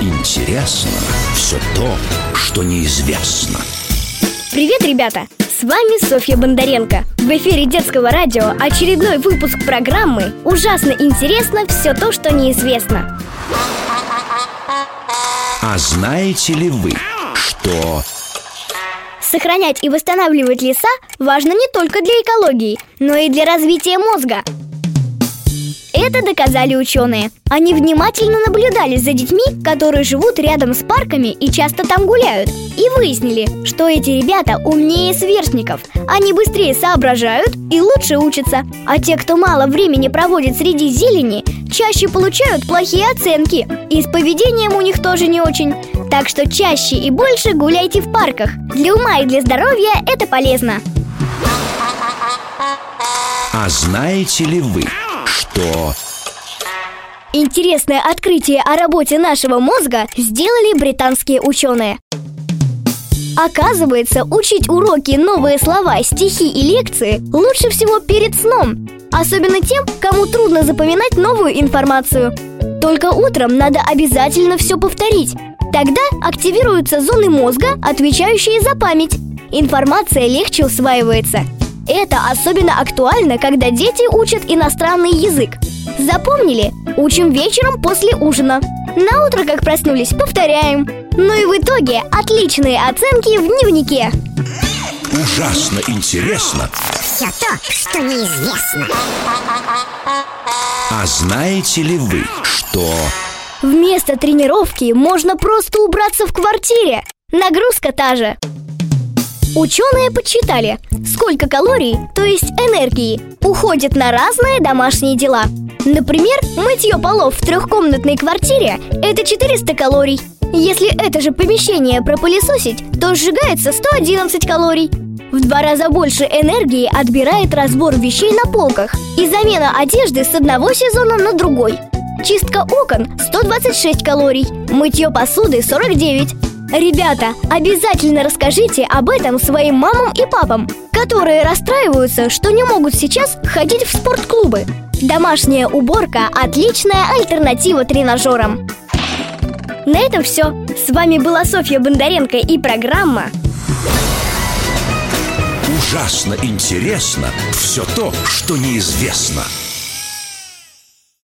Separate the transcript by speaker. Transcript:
Speaker 1: Интересно все то, что неизвестно.
Speaker 2: Привет, ребята! С вами Софья Бондаренко. В эфире детского радио очередной выпуск программы «Ужасно интересно все то, что неизвестно».
Speaker 1: А знаете ли вы, что
Speaker 2: Сохранять и восстанавливать леса важно не только для экологии, но и для развития мозга. Это доказали ученые. Они внимательно наблюдали за детьми, которые живут рядом с парками и часто там гуляют, и выяснили, что эти ребята умнее сверстников. Они быстрее соображают и лучше учатся. А те, кто мало времени проводит среди зелени, чаще получают плохие оценки. И с поведением у них тоже не очень. Так что чаще и больше гуляйте в парках. Для ума и для здоровья это полезно.
Speaker 1: А знаете ли вы, что
Speaker 2: Интересное открытие о работе нашего мозга сделали британские ученые. Оказывается, учить уроки, новые слова, стихи и лекции лучше всего перед сном. Особенно тем, кому трудно запоминать новую информацию. Только утром надо обязательно все повторить. Тогда активируются зоны мозга, отвечающие за память. Информация легче усваивается. Это особенно актуально, когда дети учат иностранный язык. Запомнили? Учим вечером после ужина. На утро, как проснулись, повторяем. Ну и в итоге отличные оценки в дневнике.
Speaker 1: ужасно интересно?
Speaker 3: Все то, что неизвестно
Speaker 1: А знаете ли вы, что
Speaker 2: Вместо тренировки можно просто убраться в квартире. Нагрузка та же. Ученые подсчитали, сколько калорий, то есть энергии, уходит на разные домашние дела. Например, мытье полов в трехкомнатной квартире – это 400 калорий. Если это же помещение пропылесосить, то сжигается 111 калорий. В два раза больше энергии отбирает разбор вещей на полках и замена одежды с одного сезона на другой. Чистка окон 126 калорий, мытье посуды 49. Ребята, обязательно расскажите об этом своим мамам и папам, которые расстраиваются, что не могут сейчас ходить в спортклубы. Домашняя уборка – отличная альтернатива тренажерам. На этом все. С вами была Софья Бондаренко и программа
Speaker 1: ужасно интересно все то, что неизвестно?